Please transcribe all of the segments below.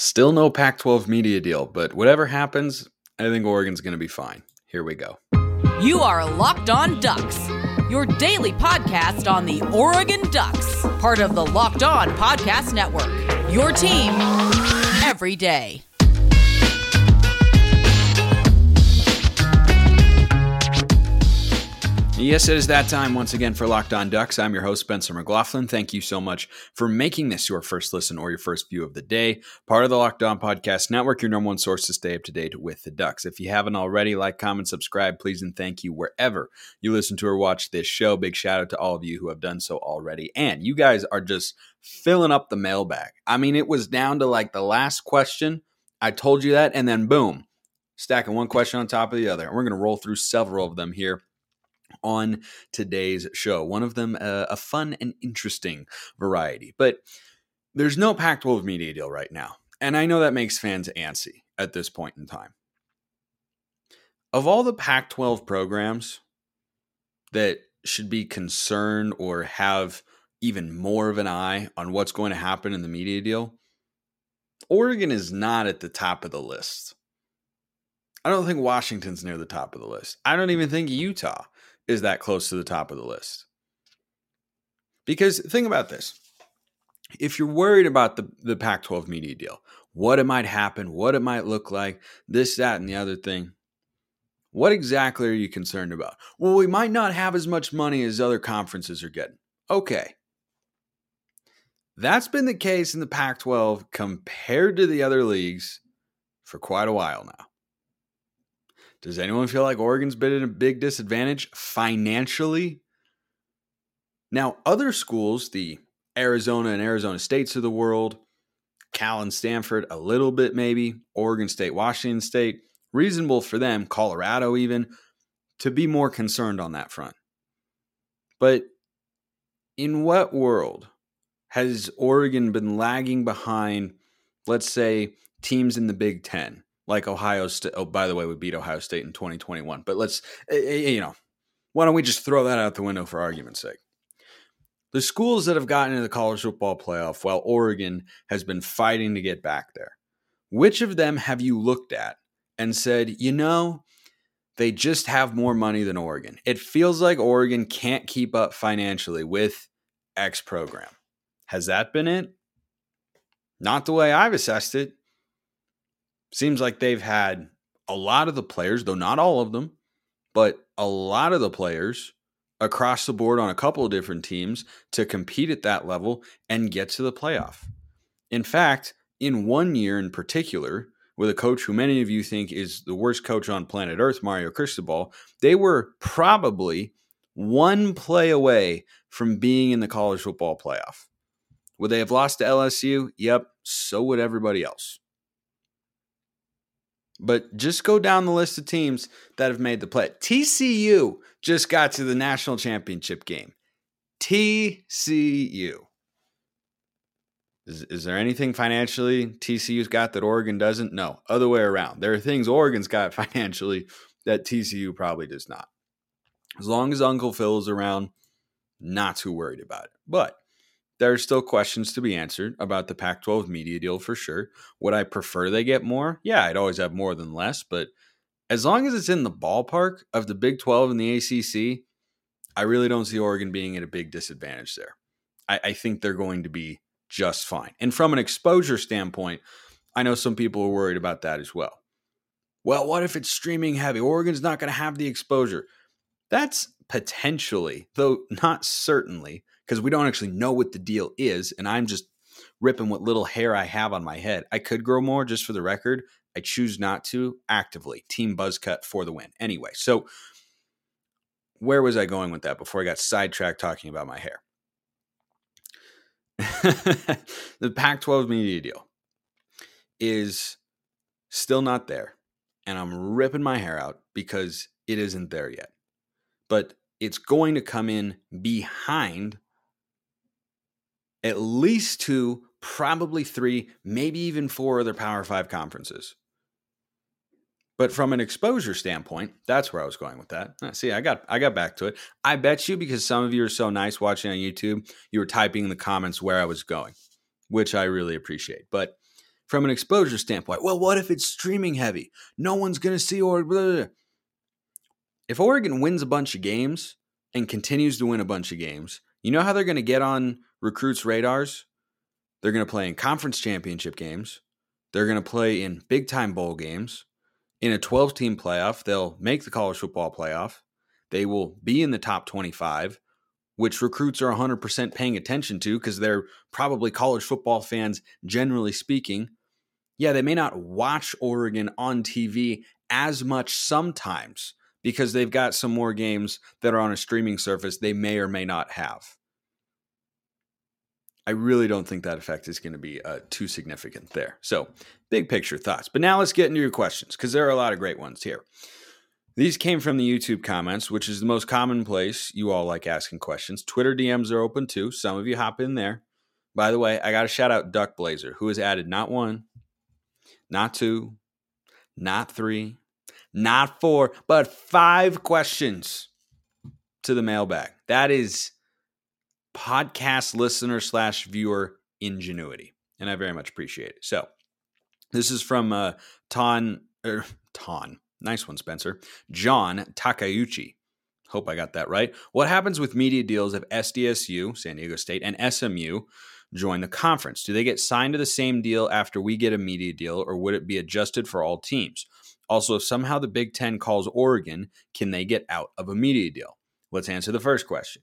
Still no Pac 12 media deal, but whatever happens, I think Oregon's going to be fine. Here we go. You are Locked On Ducks, your daily podcast on the Oregon Ducks, part of the Locked On Podcast Network. Your team every day. Yes, it is that time once again for Locked On Ducks. I'm your host, Spencer McLaughlin. Thank you so much for making this your first listen or your first view of the day. Part of the Locked On Podcast Network, your number one source to stay up to date with the Ducks. If you haven't already, like, comment, subscribe, please, and thank you wherever you listen to or watch this show. Big shout out to all of you who have done so already. And you guys are just filling up the mailbag. I mean, it was down to like the last question. I told you that, and then boom, stacking one question on top of the other. And we're going to roll through several of them here on today's show. One of them, uh, a fun and interesting variety. But there's no Pac 12 media deal right now. And I know that makes fans antsy at this point in time. Of all the Pac 12 programs that should be concerned or have even more of an eye on what's going to happen in the media deal, Oregon is not at the top of the list. I don't think Washington's near the top of the list. I don't even think Utah is that close to the top of the list. Because think about this. If you're worried about the, the Pac 12 media deal, what it might happen, what it might look like, this, that, and the other thing, what exactly are you concerned about? Well, we might not have as much money as other conferences are getting. Okay. That's been the case in the Pac 12 compared to the other leagues for quite a while now. Does anyone feel like Oregon's been at a big disadvantage financially? Now, other schools, the Arizona and Arizona States of the world, Cal and Stanford, a little bit maybe, Oregon State, Washington State, reasonable for them, Colorado even, to be more concerned on that front. But in what world has Oregon been lagging behind, let's say, teams in the Big Ten? Like Ohio State. Oh, by the way, we beat Ohio State in 2021. But let's, eh, eh, eh, you know, why don't we just throw that out the window for argument's sake? The schools that have gotten into the college football playoff while Oregon has been fighting to get back there, which of them have you looked at and said, you know, they just have more money than Oregon? It feels like Oregon can't keep up financially with X program. Has that been it? Not the way I've assessed it seems like they've had a lot of the players, though not all of them, but a lot of the players across the board on a couple of different teams to compete at that level and get to the playoff. In fact, in one year in particular, with a coach who many of you think is the worst coach on planet Earth, Mario Cristobal, they were probably one play away from being in the college football playoff. Would they have lost to LSU? Yep, so would everybody else. But just go down the list of teams that have made the play. TCU just got to the national championship game. TCU. Is, is there anything financially TCU's got that Oregon doesn't? No, other way around. There are things Oregon's got financially that TCU probably does not. As long as Uncle Phil is around, not too worried about it. But there are still questions to be answered about the Pac 12 media deal for sure. Would I prefer they get more? Yeah, I'd always have more than less. But as long as it's in the ballpark of the Big 12 and the ACC, I really don't see Oregon being at a big disadvantage there. I, I think they're going to be just fine. And from an exposure standpoint, I know some people are worried about that as well. Well, what if it's streaming heavy? Oregon's not going to have the exposure. That's potentially, though not certainly, because we don't actually know what the deal is. And I'm just ripping what little hair I have on my head. I could grow more just for the record. I choose not to actively. Team Buzzcut for the win. Anyway, so where was I going with that before I got sidetracked talking about my hair? the Pac 12 media deal is still not there. And I'm ripping my hair out because it isn't there yet. But it's going to come in behind at least two, probably three, maybe even four other Power Five conferences. But from an exposure standpoint, that's where I was going with that. Ah, see, I got I got back to it. I bet you because some of you are so nice watching on YouTube, you were typing in the comments where I was going, which I really appreciate. But from an exposure standpoint. Well, what if it's streaming heavy? No one's to see Oregon. If Oregon wins a bunch of games and continues to win a bunch of games, you know how they're to get on recruits' radars? They're going to play in conference championship games. They're going to play in big time bowl games. In a 12 team playoff, they'll make the college football playoff. They will be in the top 25, which recruits are 100% paying attention to because they're probably college football fans, generally speaking. Yeah, they may not watch Oregon on TV as much sometimes because they've got some more games that are on a streaming service they may or may not have. I really don't think that effect is going to be uh, too significant there. So, big picture thoughts. But now let's get into your questions because there are a lot of great ones here. These came from the YouTube comments, which is the most common place you all like asking questions. Twitter DMs are open too. Some of you hop in there. By the way, I got to shout out Duck Blazer, who has added not one, not two, not three, not four, but five questions to the mailbag. That is podcast listener slash viewer ingenuity. And I very much appreciate it. So this is from uh, Ton, er, Ton. Nice one, Spencer. John Takayuchi. Hope I got that right. What happens with media deals if SDSU, San Diego State, and SMU join the conference? Do they get signed to the same deal after we get a media deal, or would it be adjusted for all teams? Also, if somehow the Big Ten calls Oregon, can they get out of a media deal? Let's answer the first question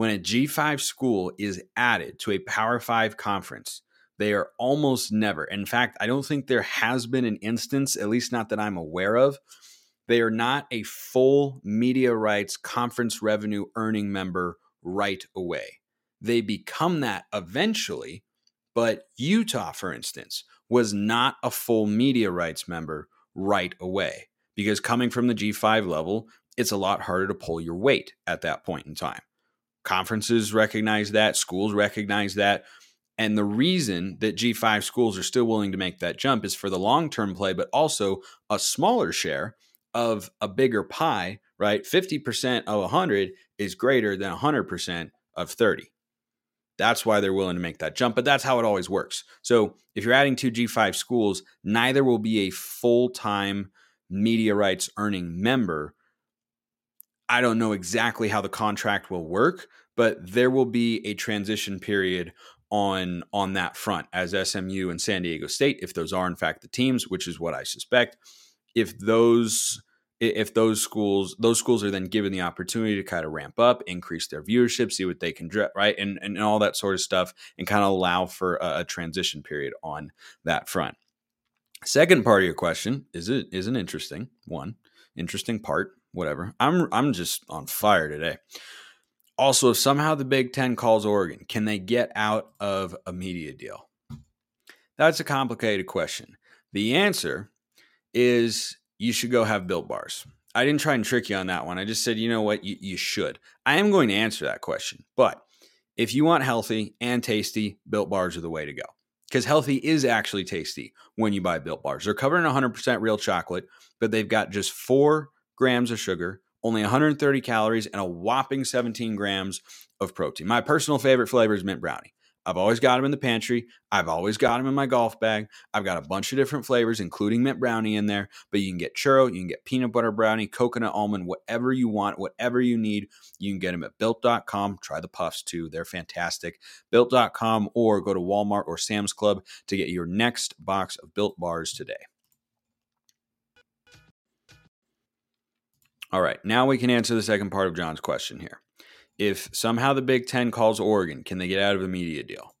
when a G5 school is added to a Power 5 conference, they are almost never. In fact, I don't think there has been an instance, at least not that I'm aware of. They are not a full media rights conference revenue earning member right away. They become that eventually, but Utah, for instance, was not a full media rights member right away because coming from the G5 level, it's a lot harder to pull your weight at that point in time. Conferences recognize that, schools recognize that. And the reason that G5 schools are still willing to make that jump is for the long term play, but also a smaller share of a bigger pie, right? 50% of 100 is greater than 100% of 30. That's why they're willing to make that jump, but that's how it always works. So if you're adding two G5 schools, neither will be a full time media rights earning member I don't know exactly how the contract will work, but there will be a transition period on on that front as SMU and San Diego State, if those are in fact the teams, which is what I suspect. If those if those schools those schools are then given the opportunity to kind of ramp up, increase their viewership, see what they can do right, and and all that sort of stuff, and kind of allow for a, a transition period on that front. Second part of your question is it is an interesting one, interesting part whatever. I'm I'm just on fire today. Also, if somehow the Big Ten calls Oregon, can they get out of a media deal? That's a complicated question. The answer is you should go have built bars. I didn't try and trick you on that one. I just said, you know what, you, you should. I am going to answer that question. But if you want healthy and tasty, built bars are the way to go. Because healthy is actually tasty when you buy built bars. They're covered in 100% real chocolate, but they've got just four grams of sugar, only 130 calories, and a whopping 17 grams of protein. My personal favorite flavor is mint brownie. I've always got them in the pantry. I've always got them in my golf bag. I've got a bunch of different flavors, including mint brownie in there. But you can get churro, you can get peanut butter brownie, coconut almond, whatever you want, whatever you need. You can get them at built.com. Try the puffs too. They're fantastic. Built.com or go to Walmart or Sam's Club to get your next box of built bars today. All right, now we can answer the second part of John's question here. If somehow the Big Ten calls Oregon, can they get out of a media deal?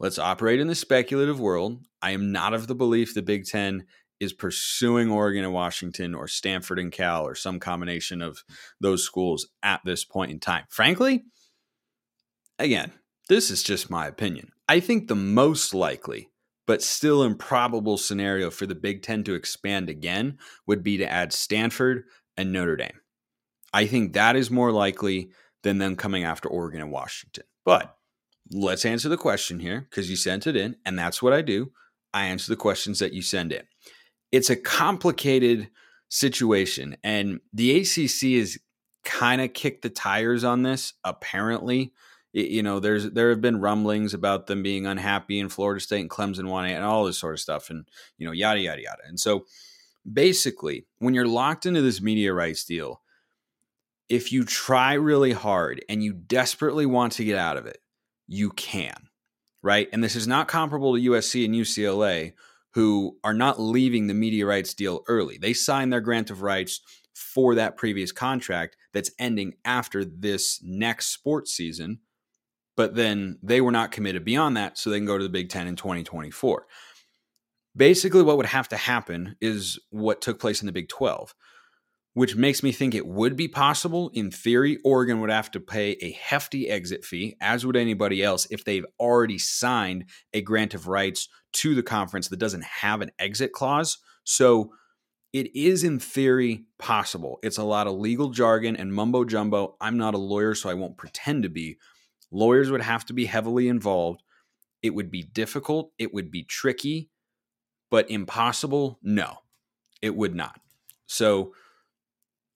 Let's operate in the speculative world. I am not of the belief the Big Ten is pursuing Oregon and Washington or Stanford and Cal or some combination of those schools at this point in time. Frankly, again, this is just my opinion. I think the most likely, but still improbable scenario for the Big Ten to expand again would be to add Stanford, and Notre Dame. I think that is more likely than them coming after Oregon and Washington. But let's answer the question here because you sent it in, and that's what I do. I answer the questions that you send in. It's a complicated situation, and the ACC is kind of kicked the tires on this, apparently, you know, there's there have been rumblings about them being unhappy in Florida State and Clemson wanting and all this sort of stuff, and you know, yada yada yada. And so, basically, when you're locked into this media rights deal, if you try really hard and you desperately want to get out of it, you can, right? And this is not comparable to USC and UCLA, who are not leaving the media rights deal early. They signed their grant of rights for that previous contract that's ending after this next sports season but then they were not committed beyond that, so they can go to the Big Ten in 2024. Basically, what would have to happen is what took place in the Big 12, which makes me think it would be possible. In theory, Oregon would have to pay a hefty exit fee, as would anybody else, if they've already signed a grant of rights to the conference that doesn't have an exit clause. So it is, in theory, possible. It's a lot of legal jargon and mumbo jumbo. I'm not a lawyer, so I won't pretend to be Lawyers would have to be heavily involved. It would be difficult. It would be tricky, but impossible? No, it would not. So,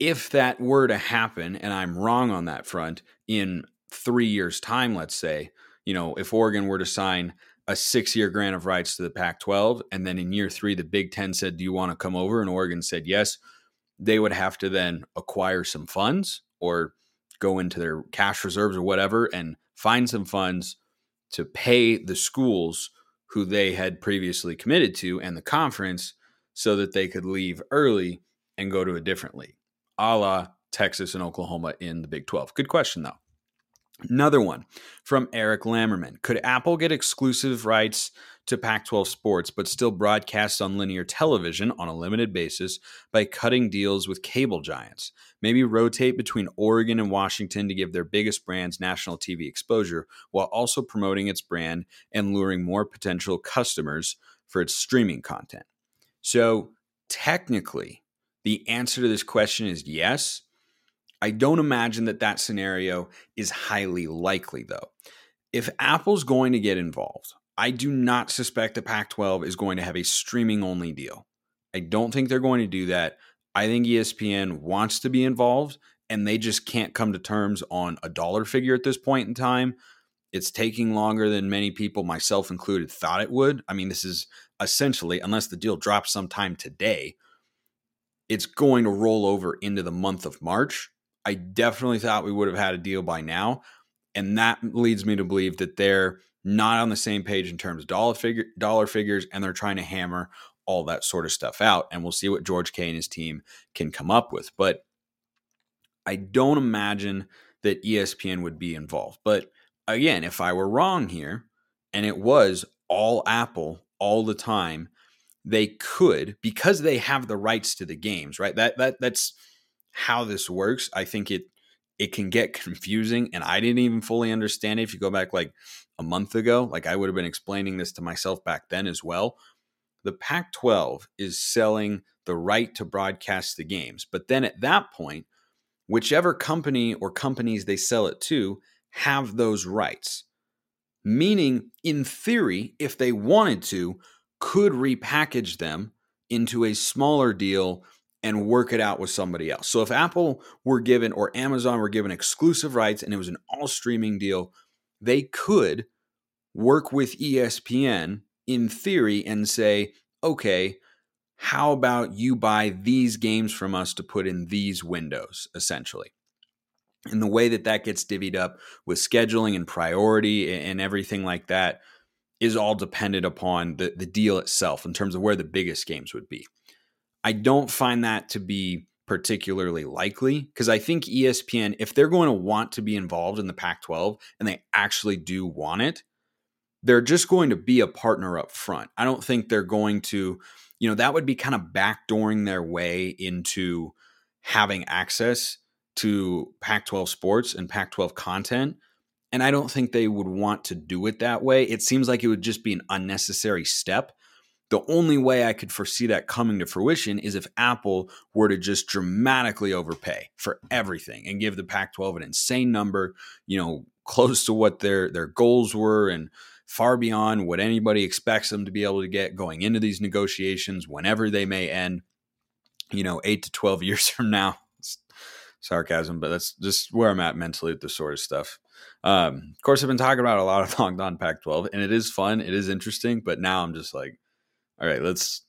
if that were to happen, and I'm wrong on that front, in three years' time, let's say, you know, if Oregon were to sign a six year grant of rights to the Pac 12, and then in year three, the Big Ten said, Do you want to come over? And Oregon said yes, they would have to then acquire some funds or go into their cash reserves or whatever and find some funds to pay the schools who they had previously committed to and the conference so that they could leave early and go to a different league, a la Texas and Oklahoma in the Big 12. Good question, though. Another one from Eric Lammerman. Could Apple get exclusive rights to Pac 12 sports, but still broadcasts on linear television on a limited basis by cutting deals with cable giants? Maybe rotate between Oregon and Washington to give their biggest brands national TV exposure while also promoting its brand and luring more potential customers for its streaming content. So, technically, the answer to this question is yes I don't imagine that that scenario is highly likely, though. If Apple's going to get involved, I do not suspect the Pac 12 is going to have a streaming only deal. I don't think they're going to do that. I think ESPN wants to be involved and they just can't come to terms on a dollar figure at this point in time. It's taking longer than many people, myself included, thought it would. I mean, this is essentially, unless the deal drops sometime today, it's going to roll over into the month of March. I definitely thought we would have had a deal by now. And that leads me to believe that they're not on the same page in terms of dollar figure dollar figures and they're trying to hammer all that sort of stuff out. And we'll see what George K and his team can come up with. But I don't imagine that ESPN would be involved. But again, if I were wrong here and it was all Apple all the time, they could because they have the rights to the games, right? That that that's how this works. I think it it can get confusing and I didn't even fully understand it if you go back like a month ago. Like I would have been explaining this to myself back then as well. The Pac 12 is selling the right to broadcast the games. But then at that point, whichever company or companies they sell it to have those rights. Meaning, in theory, if they wanted to, could repackage them into a smaller deal and work it out with somebody else. So if Apple were given or Amazon were given exclusive rights and it was an all streaming deal, they could work with ESPN in theory and say, okay, how about you buy these games from us to put in these windows, essentially? And the way that that gets divvied up with scheduling and priority and everything like that is all dependent upon the, the deal itself in terms of where the biggest games would be. I don't find that to be particularly likely because I think ESPN, if they're going to want to be involved in the Pac 12 and they actually do want it, they're just going to be a partner up front. I don't think they're going to, you know, that would be kind of backdooring their way into having access to Pac 12 sports and Pac 12 content. And I don't think they would want to do it that way. It seems like it would just be an unnecessary step the only way I could foresee that coming to fruition is if Apple were to just dramatically overpay for everything and give the Pac-12 an insane number, you know, close to what their their goals were and far beyond what anybody expects them to be able to get going into these negotiations whenever they may end, you know, 8 to 12 years from now. It's sarcasm, but that's just where I'm at mentally with this sort of stuff. Um, of course, I've been talking about a lot of Locked On Pac-12, and it is fun, it is interesting. But now I'm just like, all right, let's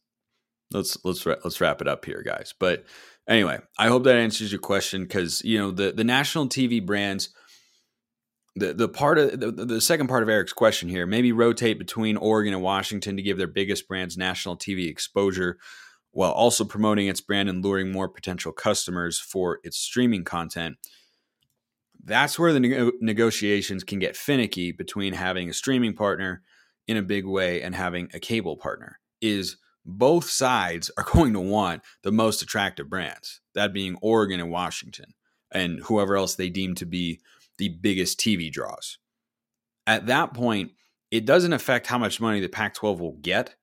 let's let's let's wrap it up here, guys. But anyway, I hope that answers your question because you know the the national TV brands. The, the part of the, the second part of Eric's question here maybe rotate between Oregon and Washington to give their biggest brands national TV exposure while also promoting its brand and luring more potential customers for its streaming content. That's where the ne- negotiations can get finicky between having a streaming partner in a big way and having a cable partner. Is both sides are going to want the most attractive brands, that being Oregon and Washington, and whoever else they deem to be the biggest TV draws. At that point, it doesn't affect how much money the Pac 12 will get,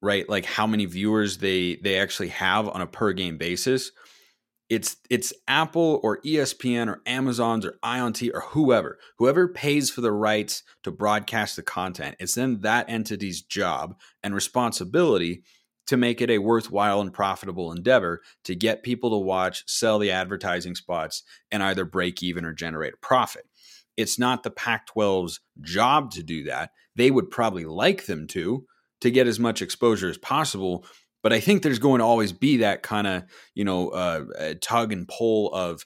right? Like how many viewers they, they actually have on a per game basis it's it's Apple or ESPN or Amazon's or IonT or whoever, whoever pays for the rights to broadcast the content. It's then that entity's job and responsibility to make it a worthwhile and profitable endeavor to get people to watch, sell the advertising spots, and either break even or generate a profit. It's not the Pac 12's job to do that. They would probably like them to, to get as much exposure as possible, but I think there's going to always be that kind of, you know, uh, tug and pull of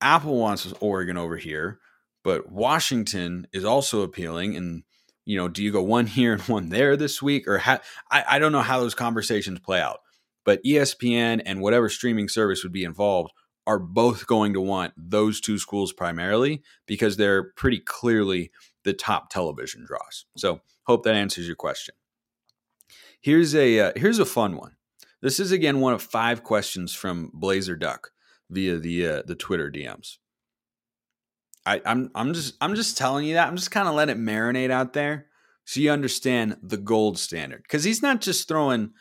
Apple wants Oregon over here, but Washington is also appealing. And, you know, do you go one here and one there this week? Or ha- I, I don't know how those conversations play out. But ESPN and whatever streaming service would be involved are both going to want those two schools primarily because they're pretty clearly the top television draws. So, hope that answers your question. Here's a uh, here's a fun one. This is again one of five questions from Blazer Duck via the uh, the Twitter DMs. I, I'm I'm just I'm just telling you that. I'm just kind of letting it marinate out there so you understand the gold standard. Because he's not just throwing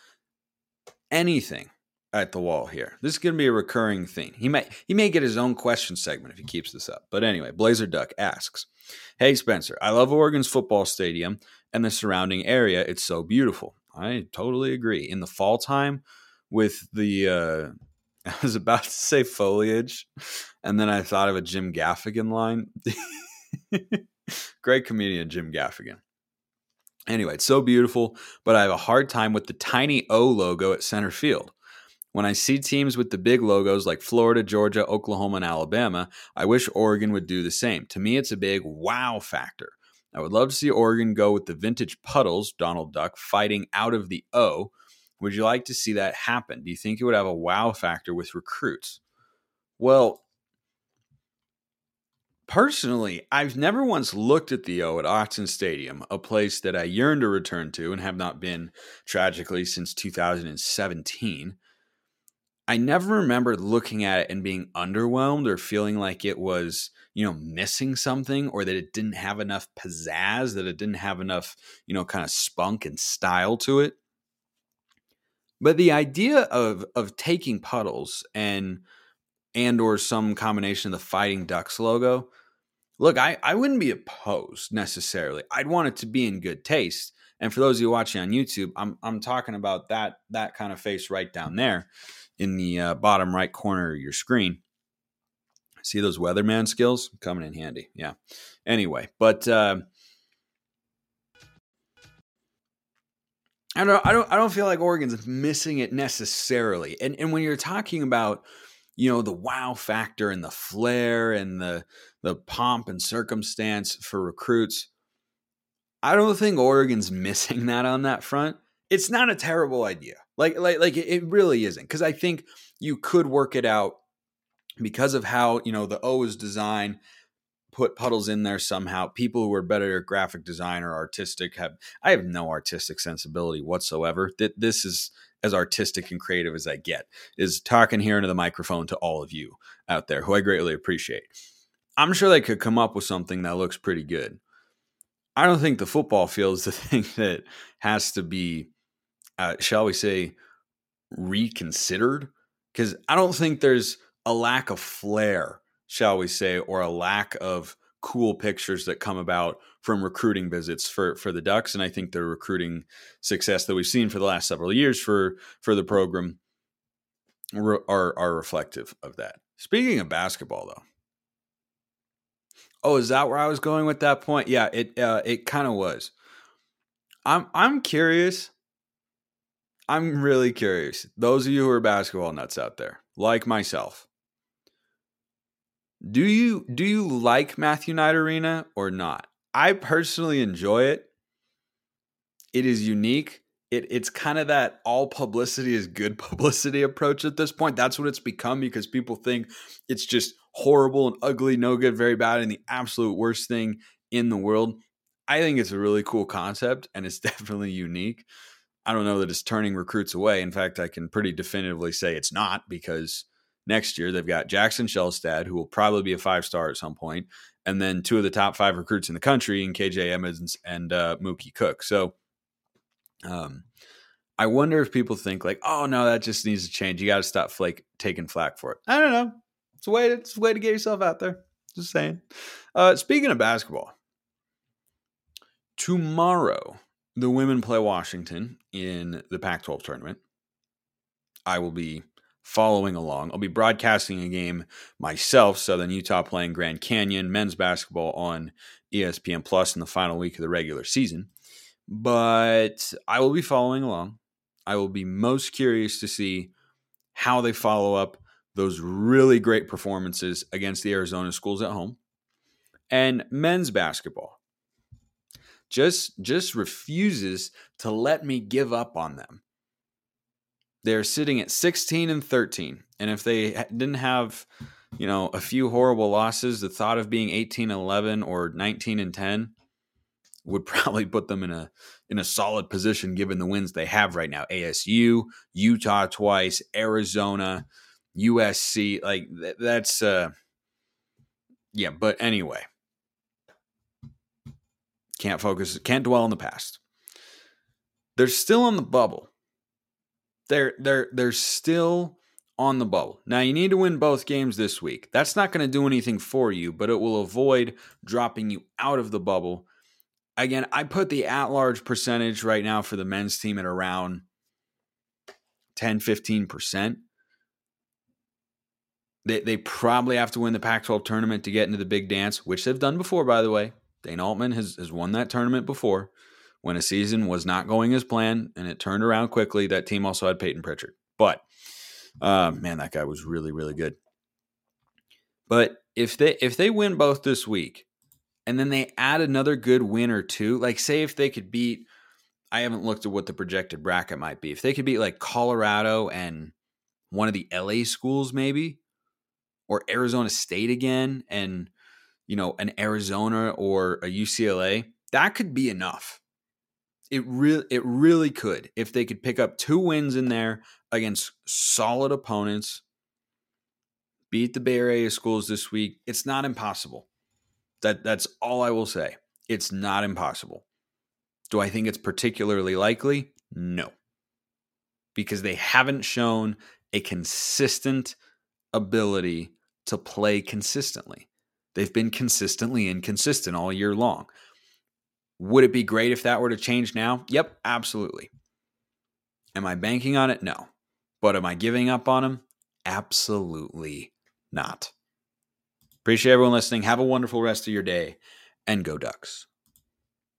anything at the wall here. This is going to be a recurring theme. He may he may get his own question segment if he keeps this up. But anyway, Blazer Duck asks, "Hey Spencer, I love Oregon's football stadium and the surrounding area. It's so beautiful. I totally agree. In the fall time, with the uh, I was about to say foliage, and then I thought of a Jim Gaffigan line. Great comedian, Jim Gaffigan. Anyway, it's so beautiful, but I have a hard time with the tiny O logo at center field. When I see teams with the big logos like Florida, Georgia, Oklahoma, and Alabama, I wish Oregon would do the same. To me, it's a big wow factor. I would love to see Oregon go with the vintage puddles, Donald Duck, fighting out of the O. Would you like to see that happen? Do you think it would have a wow factor with recruits? Well, personally, I've never once looked at the O at Autzen Stadium, a place that I yearn to return to and have not been tragically since 2017. I never remember looking at it and being underwhelmed or feeling like it was you know, missing something or that it didn't have enough pizzazz, that it didn't have enough, you know, kind of spunk and style to it. But the idea of of taking puddles and and or some combination of the fighting ducks logo, look, I, I wouldn't be opposed necessarily. I'd want it to be in good taste. And for those of you watching on YouTube, I'm I'm talking about that that kind of face right down there in the uh, bottom right corner of your screen. See those weatherman skills coming in handy. Yeah. Anyway, but uh, I don't. I don't. I don't feel like Oregon's missing it necessarily. And and when you're talking about, you know, the wow factor and the flair and the the pomp and circumstance for recruits, I don't think Oregon's missing that on that front. It's not a terrible idea. Like like like it really isn't because I think you could work it out because of how you know the O is designed put puddles in there somehow people who are better at graphic design or artistic have i have no artistic sensibility whatsoever. That this is as artistic and creative as i get is talking here into the microphone to all of you out there who i greatly appreciate. I'm sure they could come up with something that looks pretty good. I don't think the football field is the thing that has to be uh, shall we say reconsidered? Because i don't think there's a lack of flair, shall we say, or a lack of cool pictures that come about from recruiting visits for for the Ducks, and I think the recruiting success that we've seen for the last several years for for the program are are reflective of that. Speaking of basketball, though, Oh, is that where I was going with that point? Yeah, it uh, it kind of was. I'm I'm curious. I'm really curious. Those of you who are basketball nuts out there, like myself, do you do you like Matthew Knight Arena or not? I personally enjoy it. It is unique. It, it's kind of that all publicity is good publicity approach at this point. That's what it's become because people think it's just horrible and ugly, no good, very bad, and the absolute worst thing in the world. I think it's a really cool concept and it's definitely unique. I don't know that it's turning recruits away. In fact, I can pretty definitively say it's not because next year they've got Jackson Shelstad, who will probably be a five star at some point, and then two of the top five recruits in the country in Kwame Evans and uh, Mookie Cook. So, um, I wonder if people think like, oh no, that just needs to change. You got to stop flake taking flack for it. I don't know. It's a way. To, it's a way to get yourself out there. Just saying. Uh, speaking of basketball, tomorrow the women play Washington in the Pac-12 tournament. I will be following along. I'll be broadcasting a game myself, Southern Utah playing Grand Canyon men's basketball on ESPN Plus in the final week of the regular season. But I will be following along. I will be most curious to see how they follow up those really great performances against the Arizona schools at home. And men's basketball just just refuses to let me give up on them. They're sitting at 16 and 13. And if they didn't have, you know, a few horrible losses, the thought of being 18 and 11 or 19 and 10 would probably put them in a in a solid position given the wins they have right now. ASU, Utah twice, Arizona, USC, like that's uh yeah, but anyway. Can't focus, can't dwell on the past. They're still on the bubble. They're they're they're still on the bubble. Now you need to win both games this week. That's not going to do anything for you, but it will avoid dropping you out of the bubble. Again, I put the at-large percentage right now for the men's team at around 10 15%. They, they probably have to win the Pac 12 tournament to get into the big dance, which they've done before, by the way. Dana Altman has, has won that tournament before when a season was not going as planned and it turned around quickly. That team also had Payton Pritchard. But uh, man, that guy was really, really good. But if they if they win both this week and then they add another good win or two, like say if they could beat I haven't looked at what the projected bracket might be. If they could beat like Colorado and one of the LA schools maybe or Arizona State again and you know, an Arizona or a UCLA, that could be enough. It really it really could if they could pick up two wins in there against solid opponents. Beat the Bay Area schools this week. It's not impossible. That that's all I will say. It's not impossible. Do I think it's particularly likely? No. Because they haven't shown a consistent ability to play consistently. They've been consistently inconsistent all year long. Would it be great if that were to change now? Yep, absolutely. Am I banking on it? No. But am I giving up on them? Absolutely not. Appreciate everyone listening. Have a wonderful rest of your day and go Ducks.